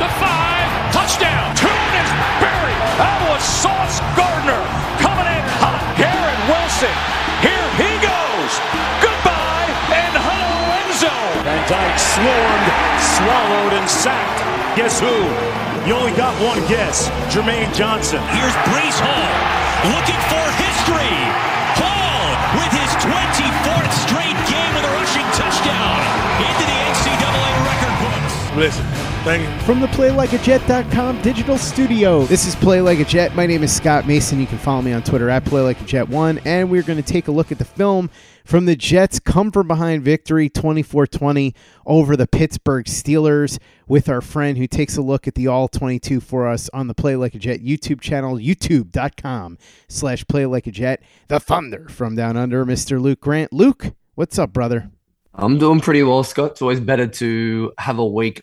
The 5. Touchdown. Tune is buried. That was Sauce Gardner coming in hot. Garrett Wilson. Here he goes. Goodbye and hello end zone. Van Dyke swarmed, swallowed, and sacked. Guess who? You only got one guess. Jermaine Johnson. Here's Breece Hall looking for history. Hall with his 24th straight game with a rushing touchdown into the NCAA record books. Listen, thank you. From the PlayLikeAJet.com digital studio, this is Play Like a Jet. My name is Scott Mason. You can follow me on Twitter at PlayLikeAJet1, and we're going to take a look at the film from the Jets' come from behind victory 24 20 over the Pittsburgh Steelers with our friend who takes a look at the all 22 for us on the Play Like a Jet YouTube channel, youtube.com slash Play Like a Jet. The Thunder from down under, Mr. Luke Grant. Luke, what's up, brother? I'm doing pretty well, Scott. It's always better to have a week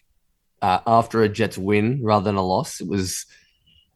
uh, after a Jets win rather than a loss. It was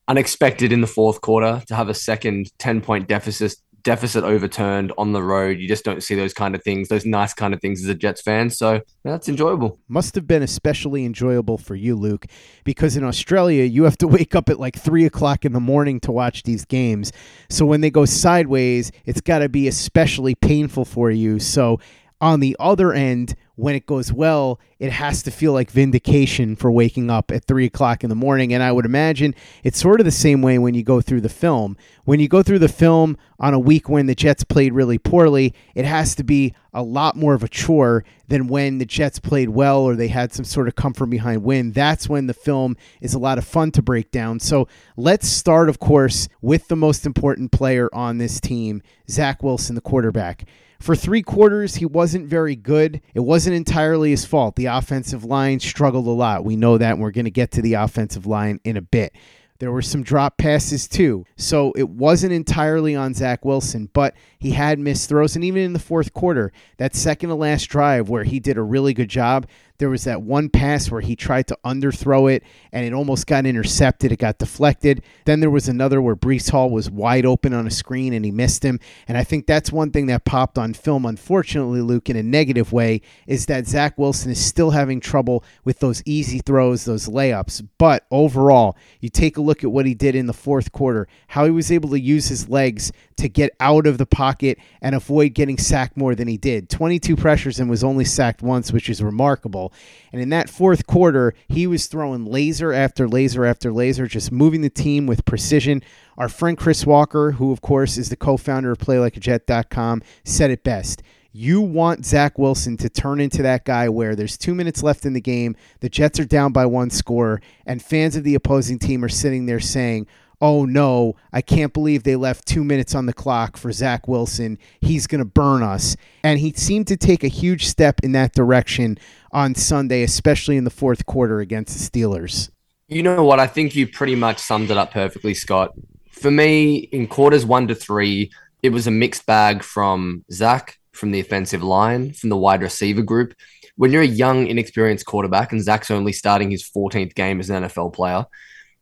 unexpected in the fourth quarter to have a second 10 point deficit deficit overturned on the road. You just don't see those kind of things, those nice kind of things as a Jets fan. So that's enjoyable. Must have been especially enjoyable for you, Luke, because in Australia, you have to wake up at like three o'clock in the morning to watch these games. So when they go sideways, it's got to be especially painful for you. So on the other end, when it goes well, it has to feel like vindication for waking up at three o'clock in the morning. And I would imagine it's sort of the same way when you go through the film. When you go through the film on a week when the Jets played really poorly, it has to be a lot more of a chore than when the Jets played well or they had some sort of comfort behind win. That's when the film is a lot of fun to break down. So let's start, of course, with the most important player on this team, Zach Wilson, the quarterback. For three quarters, he wasn't very good. It wasn't entirely his fault. The offensive line struggled a lot. We know that, and we're going to get to the offensive line in a bit. There were some drop passes too. So it wasn't entirely on Zach Wilson, but he had missed throws. And even in the fourth quarter, that second to last drive where he did a really good job, there was that one pass where he tried to underthrow it and it almost got intercepted. It got deflected. Then there was another where Breece Hall was wide open on a screen and he missed him. And I think that's one thing that popped on film, unfortunately, Luke, in a negative way, is that Zach Wilson is still having trouble with those easy throws, those layups. But overall, you take a look at what he did in the fourth quarter, how he was able to use his legs to get out of the pocket and avoid getting sacked more than he did. 22 pressures and was only sacked once, which is remarkable. And in that fourth quarter, he was throwing laser after laser after laser, just moving the team with precision. Our friend Chris Walker, who of course is the co-founder of PlayLikeAJet.com, said it best. You want Zach Wilson to turn into that guy where there's two minutes left in the game, the Jets are down by one score, and fans of the opposing team are sitting there saying, oh no, I can't believe they left two minutes on the clock for Zach Wilson. He's going to burn us. And he seemed to take a huge step in that direction on Sunday, especially in the fourth quarter against the Steelers. You know what? I think you pretty much summed it up perfectly, Scott. For me, in quarters one to three, it was a mixed bag from Zach, from the offensive line, from the wide receiver group. When you're a young, inexperienced quarterback, and Zach's only starting his 14th game as an NFL player,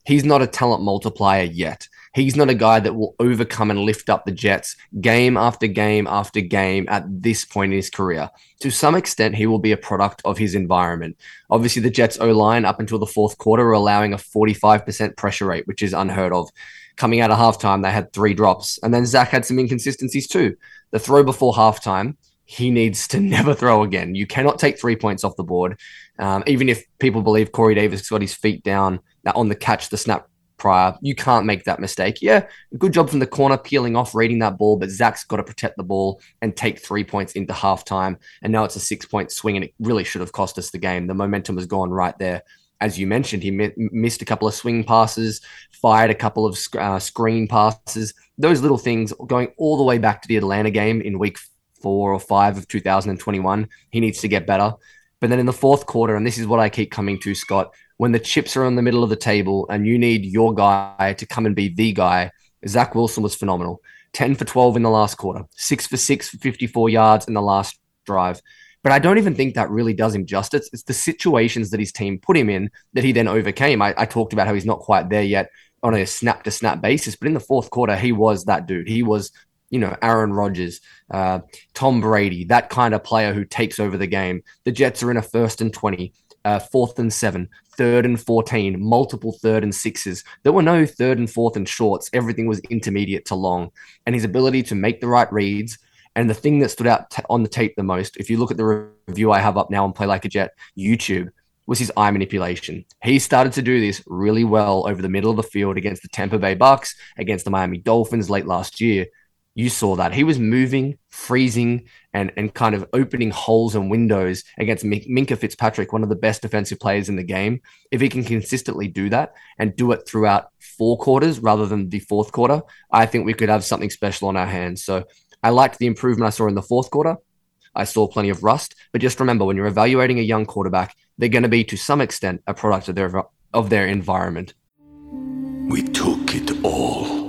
he's not a talent multiplier yet. He's not a guy that will overcome and lift up the Jets game after game after game at this point in his career. To some extent, he will be a product of his environment. Obviously, the Jets O line up until the fourth quarter are allowing a 45% pressure rate, which is unheard of. Coming out of halftime, they had three drops. And then Zach had some inconsistencies too. The throw before halftime, he needs to never throw again. You cannot take three points off the board. Um, even if people believe Corey Davis got his feet down on the catch, the snap prior, you can't make that mistake. Yeah, good job from the corner peeling off, reading that ball, but Zach's got to protect the ball and take three points into halftime. And now it's a six point swing, and it really should have cost us the game. The momentum was gone right there. As you mentioned, he mi- missed a couple of swing passes, fired a couple of uh, screen passes. Those little things going all the way back to the Atlanta game in week four or five of 2021. He needs to get better. But then in the fourth quarter, and this is what I keep coming to, Scott, when the chips are in the middle of the table and you need your guy to come and be the guy, Zach Wilson was phenomenal. 10 for 12 in the last quarter, 6 for 6 for 54 yards in the last drive. But I don't even think that really does him justice. It's the situations that his team put him in that he then overcame. I, I talked about how he's not quite there yet on a snap to snap basis, but in the fourth quarter, he was that dude. He was you know, Aaron Rodgers, uh, Tom Brady, that kind of player who takes over the game. The Jets are in a first and 20, uh, fourth and seven, third and 14, multiple third and sixes. There were no third and fourth and shorts. Everything was intermediate to long. And his ability to make the right reads. And the thing that stood out t- on the tape the most, if you look at the review I have up now on Play Like a Jet YouTube, was his eye manipulation. He started to do this really well over the middle of the field against the Tampa Bay Bucks, against the Miami Dolphins late last year you saw that he was moving, freezing, and and kind of opening holes and windows against Minkah Fitzpatrick, one of the best defensive players in the game. If he can consistently do that and do it throughout four quarters rather than the fourth quarter, I think we could have something special on our hands. So I liked the improvement I saw in the fourth quarter. I saw plenty of rust, but just remember when you're evaluating a young quarterback, they're going to be to some extent a product of their of their environment. We took it all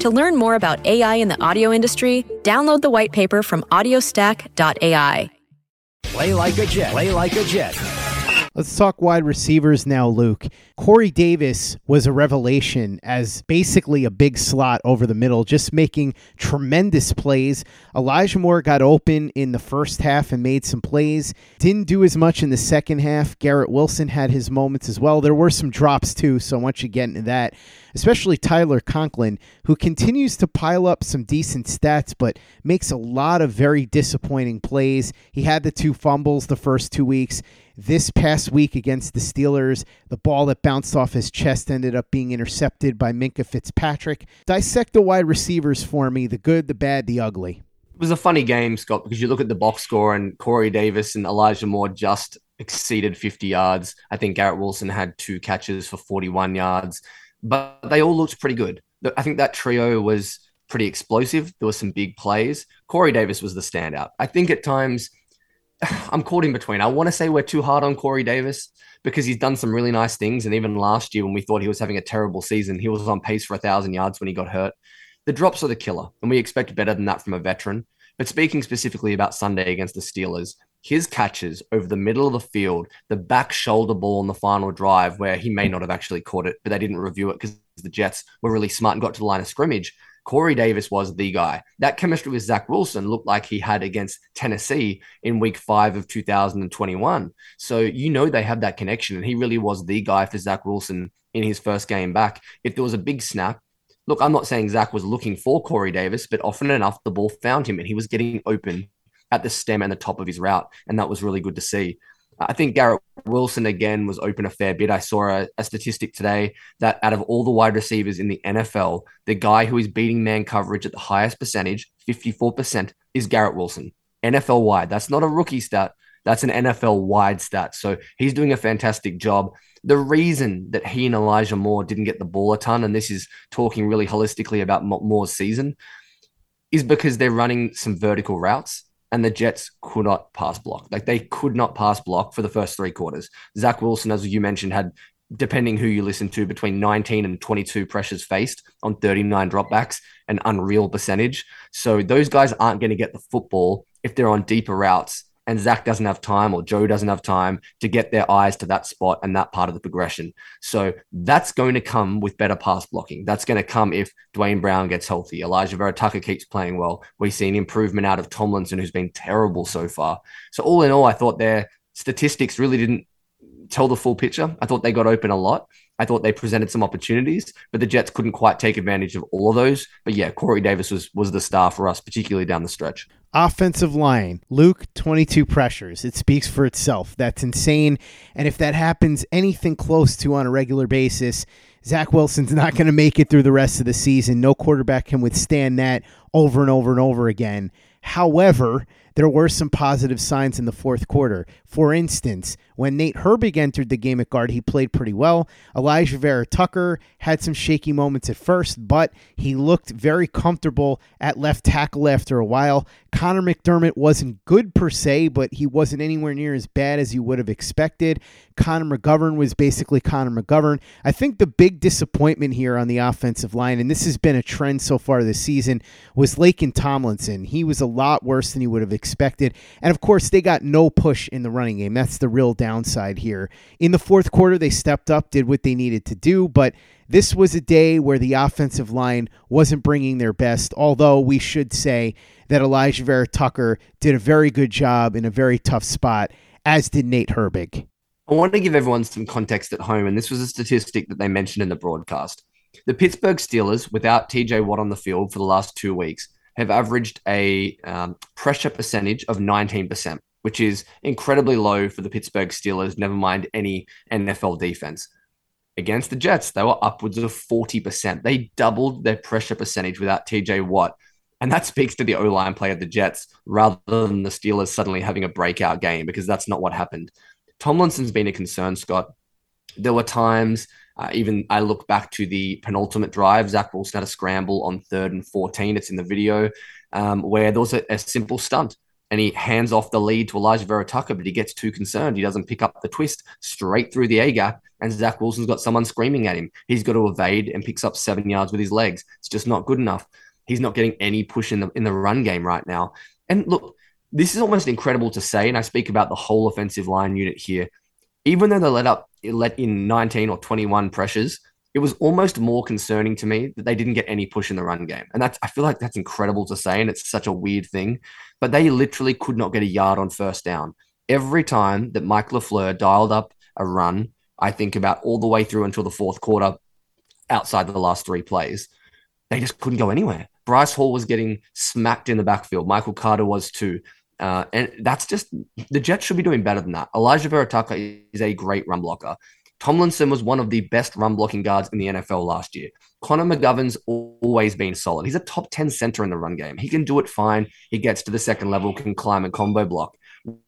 To learn more about AI in the audio industry, download the white paper from audiostack.ai. Play like a Jet. Play like a Jet. Let's talk wide receivers now, Luke. Corey Davis was a revelation as basically a big slot over the middle, just making tremendous plays. Elijah Moore got open in the first half and made some plays. Didn't do as much in the second half. Garrett Wilson had his moments as well. There were some drops too, so once you get into that, especially Tyler Conklin, who continues to pile up some decent stats, but makes a lot of very disappointing plays. He had the two fumbles the first two weeks. This past week against the Steelers, the ball that bounced off his chest ended up being intercepted by Minkah Fitzpatrick. Dissect the wide receivers for me the good, the bad, the ugly. It was a funny game, Scott, because you look at the box score and Corey Davis and Elijah Moore just exceeded 50 yards. I think Garrett Wilson had two catches for 41 yards, but they all looked pretty good. I think that trio was pretty explosive. There were some big plays. Corey Davis was the standout. I think at times I'm caught in between. I want to say we're too hard on Corey Davis because he's done some really nice things. And even last year, when we thought he was having a terrible season, he was on pace for a thousand yards when he got hurt. The drops are the killer, and we expect better than that from a veteran. But speaking specifically about Sunday against the Steelers, his catches over the middle of the field, the back shoulder ball on the final drive, where he may not have actually caught it, but they didn't review it because the Jets were really smart and got to the line of scrimmage. Corey Davis was the guy. That chemistry with Zach Wilson looked like he had against Tennessee in week five of 2021. So you know they have that connection, and he really was the guy for Zach Wilson in his first game back. If there was a big snap, look, I'm not saying Zach was looking for Corey Davis, but often enough the ball found him and he was getting open at the stem and the top of his route. And that was really good to see. I think Garrett Wilson again was open a fair bit. I saw a, a, statistic today that out of all the wide receivers in the NFL, the guy who is beating man coverage at the highest percentage, 54%, is Garrett Wilson. NFL wide. That's not a rookie stat. That's an NFL wide stat. So he's doing a fantastic job. The reason that he and Elijah Moore didn't get the ball a ton, and this is talking really holistically about Moore's season, is because they're running some vertical routes and the Jets could not pass block. Like they could not pass block for the first three quarters. Zach Wilson, as you mentioned, had depending who you listen to, between 19 and 22 pressures faced on 39 dropbacks, an unreal percentage. So those guys aren't going to get the football if they're on deeper routes and Zach doesn't have time or Joe doesn't have time to get their eyes to that spot and that part of the progression. So that's going to come with better pass blocking. That's going to come if Duane Brown gets healthy. Elijah Vera-Tucker keeps playing well. We've seen improvement out of Tomlinson, who's been terrible so far. So all in all, I thought their statistics really didn't tell the full picture. I thought they got open a lot. I thought they presented some opportunities, but the Jets couldn't quite take advantage of all of those. But yeah, Corey Davis was was the star for us, particularly down the stretch. Offensive line, Luke, 22 pressures. It speaks for itself. That's insane. And if that happens anything close to on a regular basis, Zach Wilson's not going to make it through the rest of the season. No quarterback can withstand that over and over and over again. However, there were some positive signs in the fourth quarter. For instance, when Nate Herbig entered the game at guard, he played pretty well. Elijah Vera-Tucker had some shaky moments at first, but he looked very comfortable at left tackle after a while. Connor McDermott wasn't good per se, but he wasn't anywhere near as bad as you would have expected. Connor McGovern was basically Connor McGovern. I think the big disappointment here on the offensive line, and this has been a trend so far this season, was Laken Tomlinson. He was a lot worse than you would have expected. And of course, they got no push in the running game. That's the real downside here. In the fourth quarter, they stepped up, did what they needed to do, but this was a day where the offensive line wasn't bringing their best, although we should say that Elijah Vera-Tucker did a very good job in a very tough spot, as did Nate Herbig. I want to give everyone some context at home, and this was a statistic that they mentioned in the broadcast. The Pittsburgh Steelers, without TJ Watt on the field for the last two weeks, have averaged a um, pressure percentage of 19%, which is incredibly low for the Pittsburgh Steelers, never mind any NFL defense. Against the Jets, they were upwards of 40%. They doubled their pressure percentage without TJ Watt. And that speaks to the O line play of the Jets rather than the Steelers suddenly having a breakout game because that's not what happened. Tomlinson's been a concern, Scott. There were times, uh, even I look back to the penultimate drive, Zach Wilson had a scramble on third and 14. It's in the video um, where there was a, a, simple stunt and he hands off the lead to Elijah Vera-Tucker, but he gets too concerned. He doesn't pick up the twist straight through the A gap, and Zach Wilson's got someone screaming at him. He's got to evade and picks up seven yards with his legs. It's just not good enough. He's not getting any push in the in the run game right now. And look, this is almost incredible to say, and I speak about the whole offensive line unit here. Even though they let up let in 19 or 21 pressures, it was almost more concerning to me that they didn't get any push in the run game. And that's I feel like that's incredible to say, and it's such a weird thing. But they literally could not get a yard on first down. Every time that Mike LaFleur dialed up a run, I think about all the way through until the fourth quarter, outside the last three plays, they just couldn't go anywhere. Bryce Hall was getting smacked in the backfield. Michael Carter was too. Uh, and that's just the Jets should be doing better than that. Elijah Vera-Tucker is a great run blocker. Tomlinson was one of the best run blocking guards in the NFL last year. Connor McGovern's always been solid. He's a top 10 center in the run game. He can do it fine. He gets to the second level, can climb and combo block.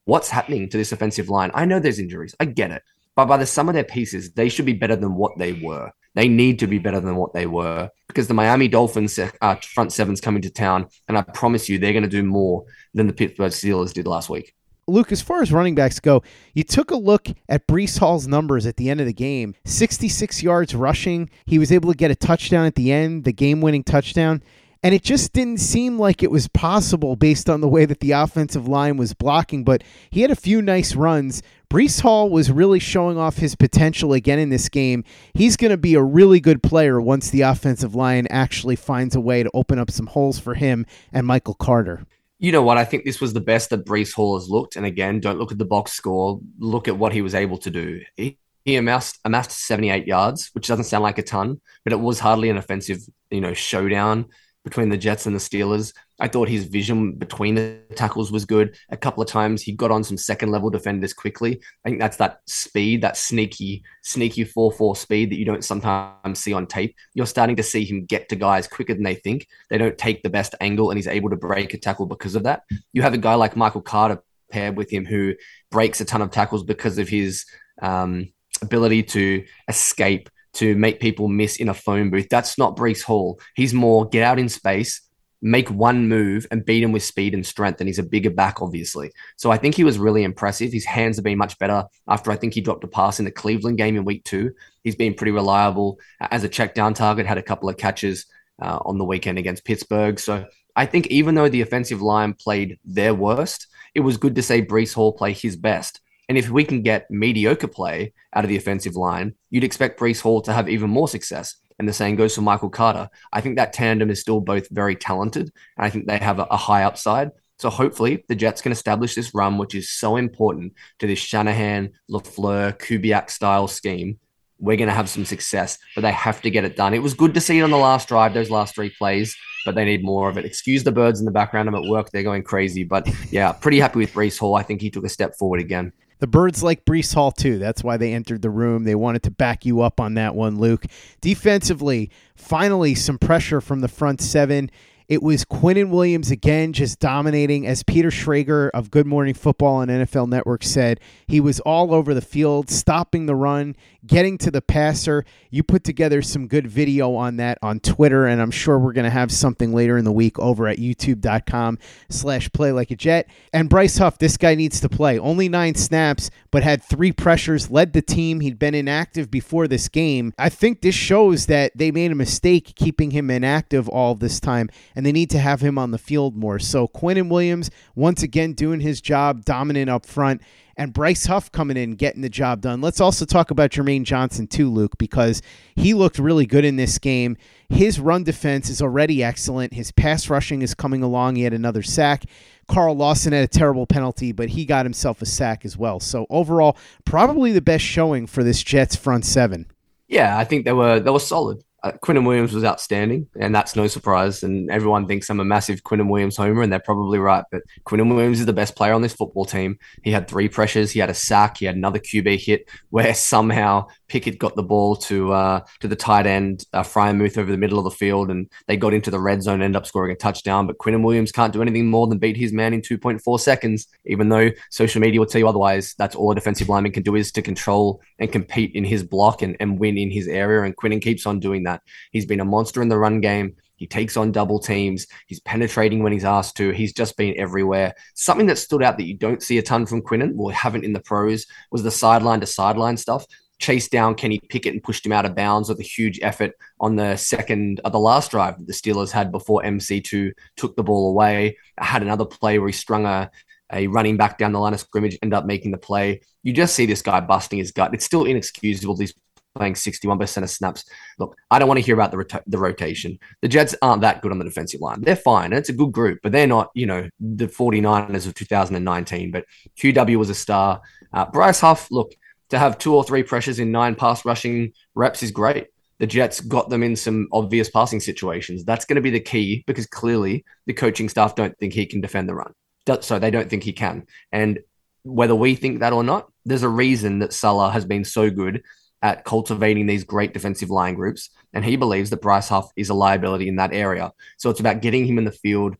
What's happening to this offensive line? I know there's injuries. I get it. But by the sum of their pieces, they should be better than what they were. They need to be better than what they were because the Miami Dolphins uh, front seven's coming to town, and I promise you, they're going to do more than the Pittsburgh Steelers did last week. Luke, as far as running backs go, you took a look at Breece Hall's numbers at the end of the game 66 yards rushing. He was able to get a touchdown at the end, the game winning touchdown. And it just didn't seem like it was possible based on the way that the offensive line was blocking. But he had a few nice runs. Breece Hall was really showing off his potential again in this game. He's going to be a really good player once the offensive line actually finds a way to open up some holes for him and Michael Carter. You know what? I think this was the best that Breece Hall has looked. And again, don't look at the box score. Look at what he was able to do. He, he amassed amassed 78 yards, which doesn't sound like a ton, but it was hardly an offensive, you know, showdown between the Jets and the Steelers. I thought his vision between the tackles was good. A couple of times he got on some second level defenders quickly. I think that's that speed, that sneaky, sneaky 4 4 speed that you don't sometimes see on tape. You're starting to see him get to guys quicker than they think. They don't take the best angle and he's able to break a tackle because of that. You have a guy like Michael Carter paired with him who breaks a ton of tackles because of his um, ability to escape to make people miss in a phone booth. That's not Breece Hall. He's more get out in space, make one move, and beat him with speed and strength. And he's a bigger back, obviously. So I think he was really impressive. His hands have been much better after I think he dropped a pass in the Cleveland game in week two. He's been pretty reliable as a check down target, had a couple of catches uh, on the weekend against Pittsburgh. So I think even though the offensive line played their worst, it was good to see Breece Hall play his best. And if we can get mediocre play out of the offensive line, you'd expect Breece Hall to have even more success. And the same goes for Michael Carter. I think that tandem is still both very talented. And I think they have a, a high upside. So hopefully the Jets can establish this run, which is so important to this Shanahan, LaFleur, Kubiak style scheme. We're going to have some success, but they have to get it done. It was good to see it on the last drive, those last three plays, but they need more of it. Excuse the birds in the background. I'm at work. They're going crazy. But yeah, pretty happy with Breece Hall. I think he took a step forward again. The birds like Breece Hall too. That's why they entered the room. They wanted to back you up on that one, Luke. Defensively, finally some pressure from the front seven. It was Quinnen Williams again, just dominating. As Peter Schrager of Good Morning Football and NFL Network said, he was all over the field, stopping the run, getting to the passer. You put together some good video on that on Twitter, and I'm sure we're going to have something later in the week over at youtube.com slash play like a jet. And Bryce Huff, this guy needs to play. Only nine snaps, but had three pressures, led the team. He'd been inactive before this game. I think this shows that they made a mistake keeping him inactive all this time, and they need to have him on the field more. So Quinnen Williams, once again, doing his job, dominant up front and Bryce Huff coming in getting the job done. Let's also talk about Jermaine Johnson too, Luke, because he looked really good in this game. His run defense is already excellent. His pass rushing is coming along. He had another sack. Carl Lawson had a terrible penalty, but he got himself a sack as well. So overall, probably the best showing for this Jets front seven. Yeah, I think they were they were solid uh, Quinnen Williams was outstanding, and that's no surprise. And everyone thinks I'm a massive Quinnen Williams homer, and they're probably right. But Quinnen Williams is the best player on this football team. He had three pressures, he had a sack, he had another QB hit where somehow Pickett got the ball to uh, to the tight end, uh, Freiermuth over the middle of the field, and they got into the red zone, end up scoring a touchdown. But Quinnen Williams can't do anything more than beat his man in 2.4 seconds, even though social media will tell you otherwise. That's all a defensive lineman can do is to control and compete in his block and, and win in his area. And Quinnen keeps on doing that. He's been a monster in the run game. He takes on double teams. He's penetrating when he's asked to. He's just been everywhere. Something that stood out that you don't see a ton from Quinnen, or haven't in the pros, was the sideline to sideline stuff. Chased down Kenny Pickett and pushed him out of bounds with a huge effort on the second, uh, the last drive that the Steelers had before MC2 took the ball away. I had another play where he strung a a running back down the line of scrimmage end up making the play. You just see this guy busting his gut. It's still inexcusable. He's playing 61% of snaps. Look, I don't want to hear about the, the rotation. The Jets aren't that good on the defensive line. They're fine. It's a good group, but they're not, you know, the 49ers of 2019. But QW was a star. Uh, Bryce Huff, look, to have two or three pressures in nine pass rushing reps is great. The Jets got them in some obvious passing situations. That's going to be the key because clearly the coaching staff don't think he can defend the run. So they don't think he can. And whether we think that or not, there's a reason that Salah has been so good at cultivating these great defensive line groups. And he believes that Bryce Huff is a liability in that area. So it's about getting him in the field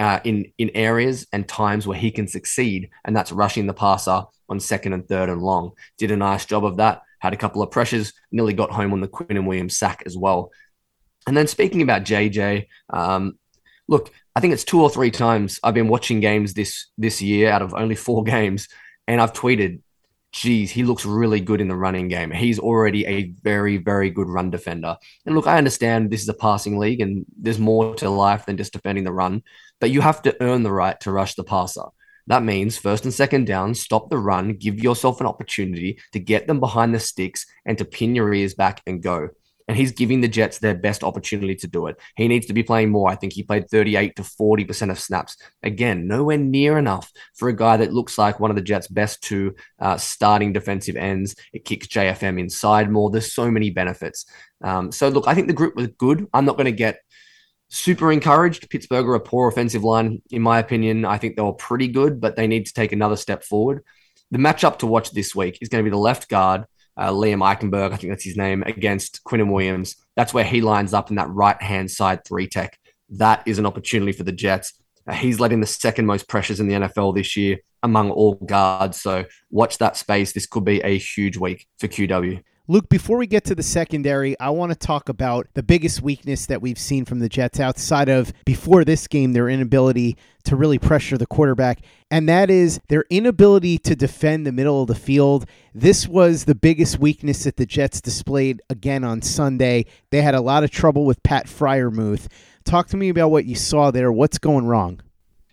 uh, in, in areas and times where he can succeed. And that's rushing the passer on second and third and long. Did a nice job of that. Had a couple of pressures, nearly got home on the Quinnen Williams sack as well. And then speaking about JJ, um, look, I think it's two or three times I've been watching games this this year out of only four games, and I've tweeted geez, he looks really good in the running game. He's already a very, very good run defender. And look, I understand this is a passing league and there's more to life than just defending the run, but you have to earn the right to rush the passer. That means first and second down, stop the run, give yourself an opportunity to get them behind the sticks and to pin your ears back and go and he's giving the Jets their best opportunity to do it. He needs to be playing more. I think he played 38 to 40% of snaps. Again, nowhere near enough for a guy that looks like one of the Jets' best two uh, starting defensive ends. It kicks JFM inside more. There's so many benefits. Um, so, look, I think the group was good. I'm not going to get super encouraged. Pittsburgh are a poor offensive line, in my opinion. I think they were pretty good, but they need to take another step forward. The matchup to watch this week is going to be the left guard uh, Liam Eichenberg, I think that's his name, against Quinnen Williams. That's where he lines up in that right hand side three tech. That is an opportunity for the Jets. Uh, he's letting the second most pressures in the NFL this year among all guards. So watch that space. This could be a huge week for QW. Luke, before we get to the secondary, I want to talk about the biggest weakness that we've seen from the Jets outside of before this game, their inability to really pressure the quarterback, and that is their inability to defend the middle of the field. This was the biggest weakness that the Jets displayed again on Sunday. They had a lot of trouble with Pat Freiermuth. Talk to me about what you saw there. What's going wrong?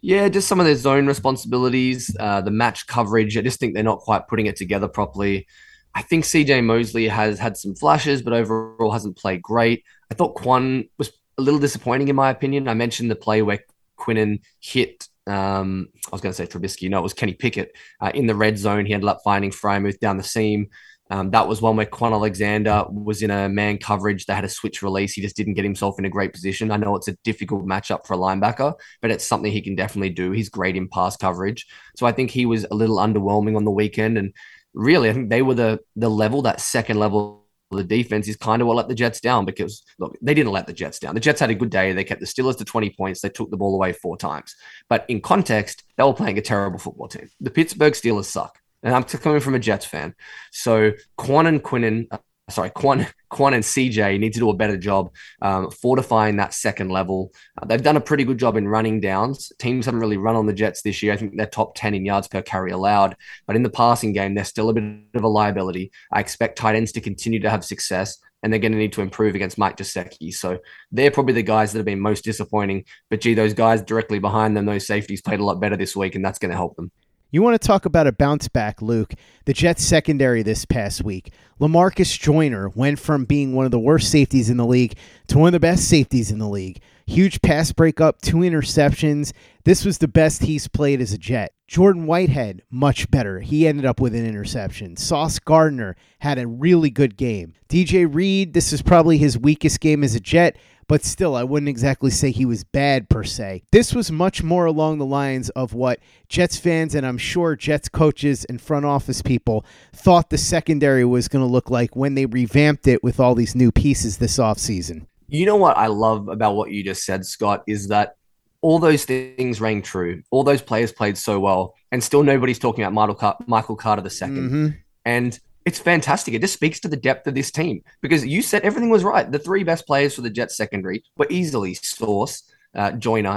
Yeah, just some of their zone responsibilities, uh, the match coverage. I just think they're not quite putting it together properly. I think CJ Mosley has had some flashes, but overall hasn't played great. I thought Kwon was a little disappointing in my opinion. I mentioned the play where Quinnen hit. Um, I was going to say Trubisky. No, it was Kenny Pickett uh, in the red zone. He ended up finding Freiermuth down the seam. Um, that was one where Kwon Alexander was in a man coverage. They had a switch release. He just didn't get himself in a great position. I know it's a difficult matchup for a linebacker, but it's something he can definitely do. He's great in pass coverage. So I think he was a little underwhelming on the weekend. And really, I think they were the the level, that second level the defense is kind of what let the Jets down because look, they didn't let the Jets down. The Jets had a good day. They kept the Steelers to 20 points. They took the ball away four times. But in context, they were playing a terrible football team. The Pittsburgh Steelers suck. And I'm coming from a Jets fan. So Kwon and Quinnen sorry, Quan, Kwon and CJ need to do a better job um, fortifying that second level. Uh, they've done a pretty good job in running downs. Teams haven't really run on the Jets this year. I think they're top 10 in yards per carry allowed. But in the passing game, they're still a bit of a liability. I expect tight ends to continue to have success. And they're going to need to improve against Mike Gesicki. So they're probably the guys that have been most disappointing. But gee, those guys directly behind them, those safeties played a lot better this week, and that's going to help them. You want to talk about a bounce back, Luke? The Jets secondary this past week. Lamarcus Joyner went from being one of the worst safeties in the league to one of the best safeties in the league. Huge pass breakup, two interceptions. This was the best he's played as a Jet. Jordan Whitehead, much better. He ended up with an interception. Sauce Gardner had a really good game. DJ Reed, this is probably his weakest game as a Jet, but still, I wouldn't exactly say he was bad per se. This was much more along the lines of what Jets fans and I'm sure Jets coaches and front office people thought the secondary was going to look like when they revamped it with all these new pieces this offseason. You know what I love about what you just said, Scott, is that all those things rang true. All those players played so well, and still nobody's talking about Michael, Car- Michael Carter the 2nd mm-hmm. And it's fantastic. It just speaks to the depth of this team because you said everything was right. The three best players for the Jets secondary were easily Sauce, uh,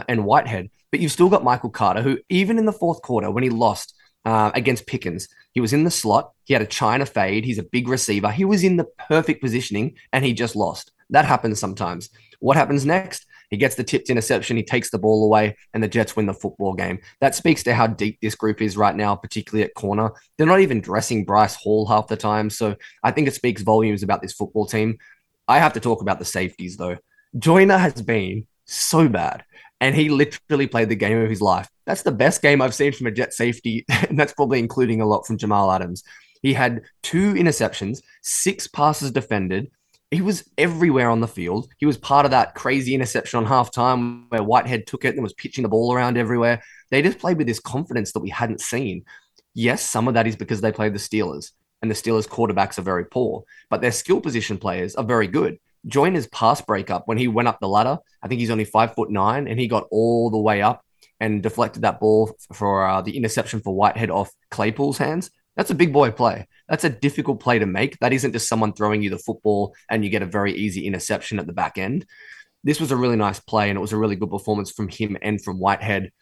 and Whitehead. But you've still got Michael Carter, who even in the fourth quarter when he lost uh, against Pickens, he was in the slot. He had a China fade. He's a big receiver. He was in the perfect positioning, and he just lost. That happens sometimes. What happens next? He gets the tipped interception, he takes the ball away, and the Jets win the football game. That speaks to how deep this group is right now, particularly at corner. They're not even dressing Bryce Hall half the time. So I think it speaks volumes about this football team. I have to talk about the safeties, though. Joyner has been so bad and he literally played the game of his life. That's the best game I've seen from a Jet safety, and that's probably including a lot from Jamal Adams. He had two interceptions, six passes defended. He was everywhere on the field. He was part of that crazy interception on halftime where Whitehead took it and was pitching the ball around everywhere. They just played with this confidence that we hadn't seen. Yes, some of that is because they played the Steelers, and the Steelers' quarterbacks are very poor, but their skill position players are very good. Joyner's pass breakup when he went up the ladder. I think he's only five foot nine, and he got all the way up and deflected that ball for uh, the interception for Whitehead off Claypool's hands. That's a big boy play. That's a difficult play to make. That isn't just someone throwing you the football and you get a very easy interception at the back end. This was a really nice play, and it was a really good performance from him and from Whitehead.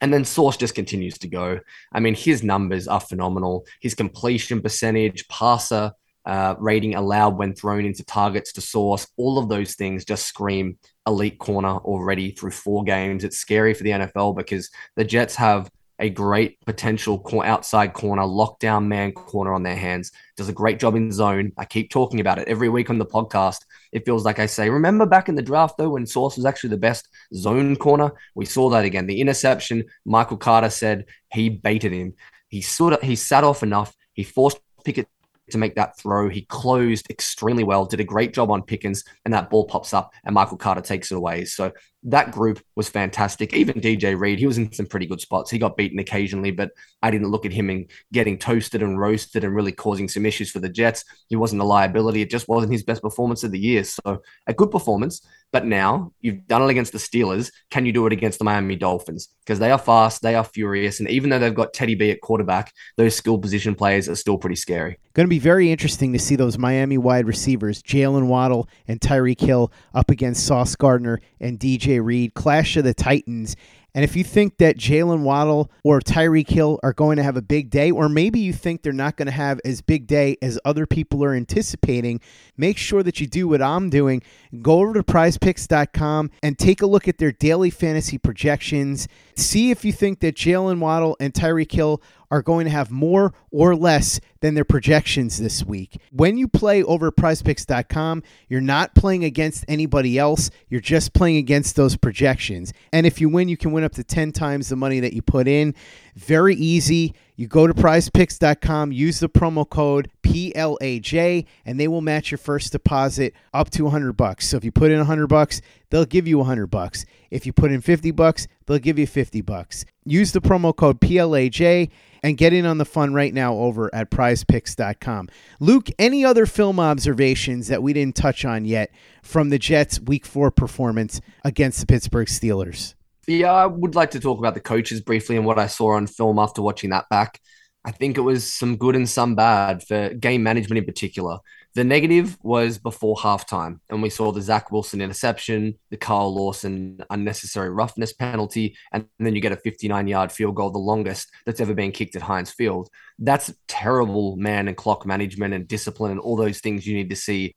And then Sauce just continues to go. I mean, his numbers are phenomenal. His completion percentage, passer uh, rating allowed when thrown into targets to Sauce. All of those things just scream elite corner already through four games. It's scary for the NFL because the Jets have a great potential outside corner, lockdown man corner on their hands. Does a great job in zone. I keep talking about it every week on the podcast. It feels like I say, remember back in the draft though, when Sauce was actually the best zone corner? We saw that again. The interception, Michael Carter said he baited him. He sort of he sat off enough. He forced Pickett to make that throw. He closed extremely well, did a great job on Pickens, and that ball pops up and Michael Carter takes it away. So that group was fantastic. Even DJ Reed, he was in some pretty good spots. He got beaten occasionally, but I didn't look at him and getting toasted and roasted and really causing some issues for the Jets. He wasn't a liability. It just wasn't his best performance of the year. So a good performance. But now you've done it against the Steelers. Can you do it against the Miami Dolphins? Because they are fast, they are furious. And even though they've got Teddy B at quarterback, those skill position players are still pretty scary. Going to be very interesting to see those Miami wide receivers, Jaylen Waddle and Tyreek Hill, up against Sauce Gardner and DJ Reed, Clash of the Titans. And if you think that Jaylen Waddle or Tyreek Hill are going to have a big day, or maybe you think they're not going to have as big day as other people are anticipating, make sure that you do what I'm doing. Go over to prizepicks.com and take a look at their daily fantasy projections. See if you think that Jaylen Waddle and Tyreek Hill are going to have more or less than their projections this week. When you play over prizepicks.com, you're not playing against anybody else. You're just playing against those projections. And if you win, you can win up to 10 times the money that you put in. Very easy. You go to prizepicks.com, use the promo code PLAJ, and they will match your first deposit up to 100 bucks. So if you put in 100 bucks, they'll give you 100 bucks. If you put in 50 bucks, they'll give you 50 bucks. Use the promo code PLAJ and get in on the fun right now over at prizepicks.com. Luke, any other film observations that we didn't touch on yet from the Jets' week four performance against the Pittsburgh Steelers? Yeah, I would like to talk about the coaches briefly and what I saw on film after watching that back. I think it was some good and some bad for game management in particular. The negative was before halftime, and we saw the Zach Wilson interception, the Carl Lawson unnecessary roughness penalty, and then you get a 59 yard field goal, the longest that's ever been kicked at Heinz Field. That's terrible man and clock management and discipline and all those things you need to see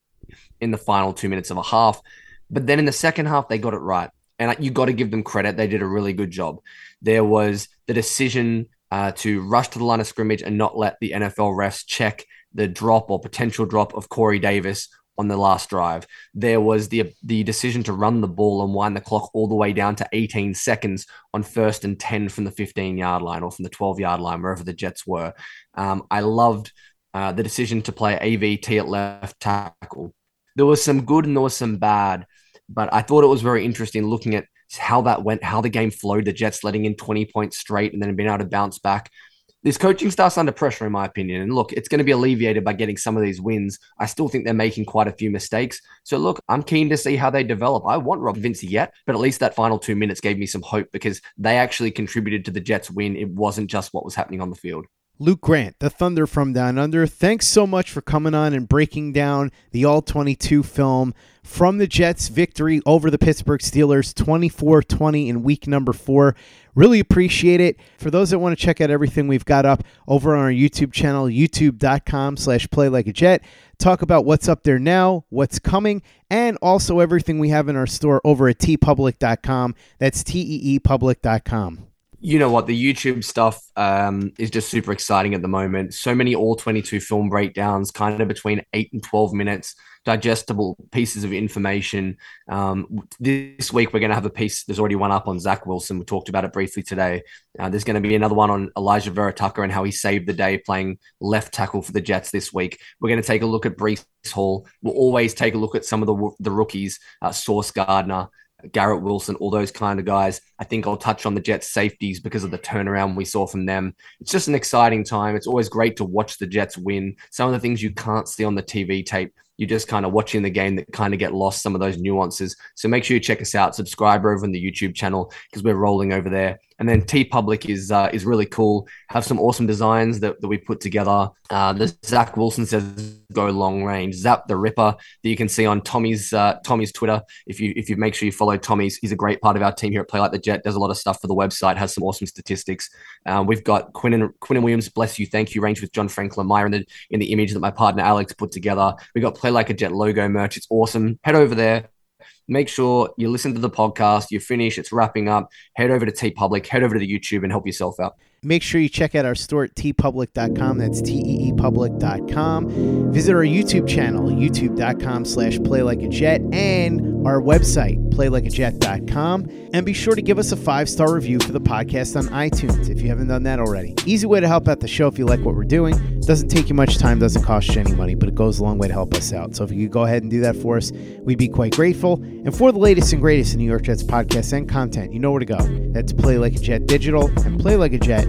in the final two minutes of a half. But then in the second half, they got it right. And you got to give them credit. They did a really good job. There was the decision uh, to rush to the line of scrimmage and not let the NFL refs check the drop or potential drop of Corey Davis on the last drive. There was the the decision to run the ball and wind the clock all the way down to 18 seconds on first and 10 from the 15 yard line or from the 12 yard line, wherever the Jets were. Um, I loved uh, the decision to play AVT at left tackle. There was some good and there was some bad, but I thought it was very interesting looking at how that went, how the game flowed. The Jets letting in 20 points straight and then being able to bounce back this coaching staff's under pressure, in my opinion. And look, it's going to be alleviated by getting some of these wins. I still think they're making quite a few mistakes. So look, I'm keen to see how they develop. I want Rob Vincey yet, but at least that final two minutes gave me some hope because they actually contributed to the Jets win. It wasn't just what was happening on the field. Luke Grant, the Thunder from Down Under. Thanks so much for coming on and breaking down the All 22 film from the Jets' victory over the Pittsburgh Steelers 24 20 in week number four. Really appreciate it. For those that want to check out everything we've got up over on our YouTube channel, youtube.com slash play like a jet, talk about what's up there now, what's coming, and also everything we have in our store over at teepublic.com. That's T E E public.com you know what the youtube stuff um, is just super exciting at the moment. So many all 22 film breakdowns kind of between 8 and 12 minutes digestible pieces of information. Um, this week we're going to have a piece there's already one up on zach wilson we talked about it briefly today. Uh, there's going to be another one on elijah vera tucker and how he saved the day playing left tackle for the jets this week. We're going to take a look at Breece hall. We'll always take a look at some of the, the rookies uh, sauce gardner Garrett Wilson, all those kind of guys. I think I'll touch on the Jets safeties because of the turnaround we saw from them. It's just an exciting time. It's always great to watch the Jets win. Some of the things you can't see on the TV tape, you're just kind of watching the game that kind of get lost some of those nuances. So make sure you check us out, subscribe over on the YouTube channel because we're rolling over there. And then TeePublic is uh, is really cool. Have some awesome designs that, that we put together. Uh, the Zach Wilson says go long range. Zap the Ripper that you can see on Tommy's uh, Tommy's Twitter. If you if you make sure you follow Tommy's, he's a great part of our team here at Play Like the Jet. Does a lot of stuff for the website. Has some awesome statistics. Uh, we've got Quinnen Quinnen Williams. Bless you, thank you. Range with John Franklin-Myers in the in the image that my partner Alex put together. We got Play Like a Jet logo merch. It's awesome. Head over there make sure you listen to the podcast, you finish, it's wrapping up, head over to TeePublic, head over to the YouTube and help yourself out. Make sure you check out our store at teepublic.com. That's T-E-E-public.com. Visit our YouTube channel, youtube.com slash play like a jet, and our website, playlikeajet.com. And be sure to give us a five-star review for the podcast on iTunes if you haven't done that already. Easy way to help out the show if you like what we're doing. Doesn't take you much time, doesn't cost you any money, but it goes a long way to help us out. So if you could go ahead and do that for us, we'd be quite grateful. And for the latest and greatest in New York Jets podcasts and content, you know where to go. That's Play Like a Jet Digital and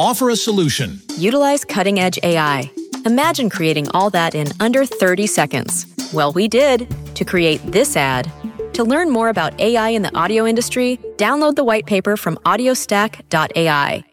Offer a solution. Utilize cutting edge AI. Imagine creating all that in under 30 seconds. Well, we did to create this ad. To learn more about AI in the audio industry, download the white paper from audiostack.ai.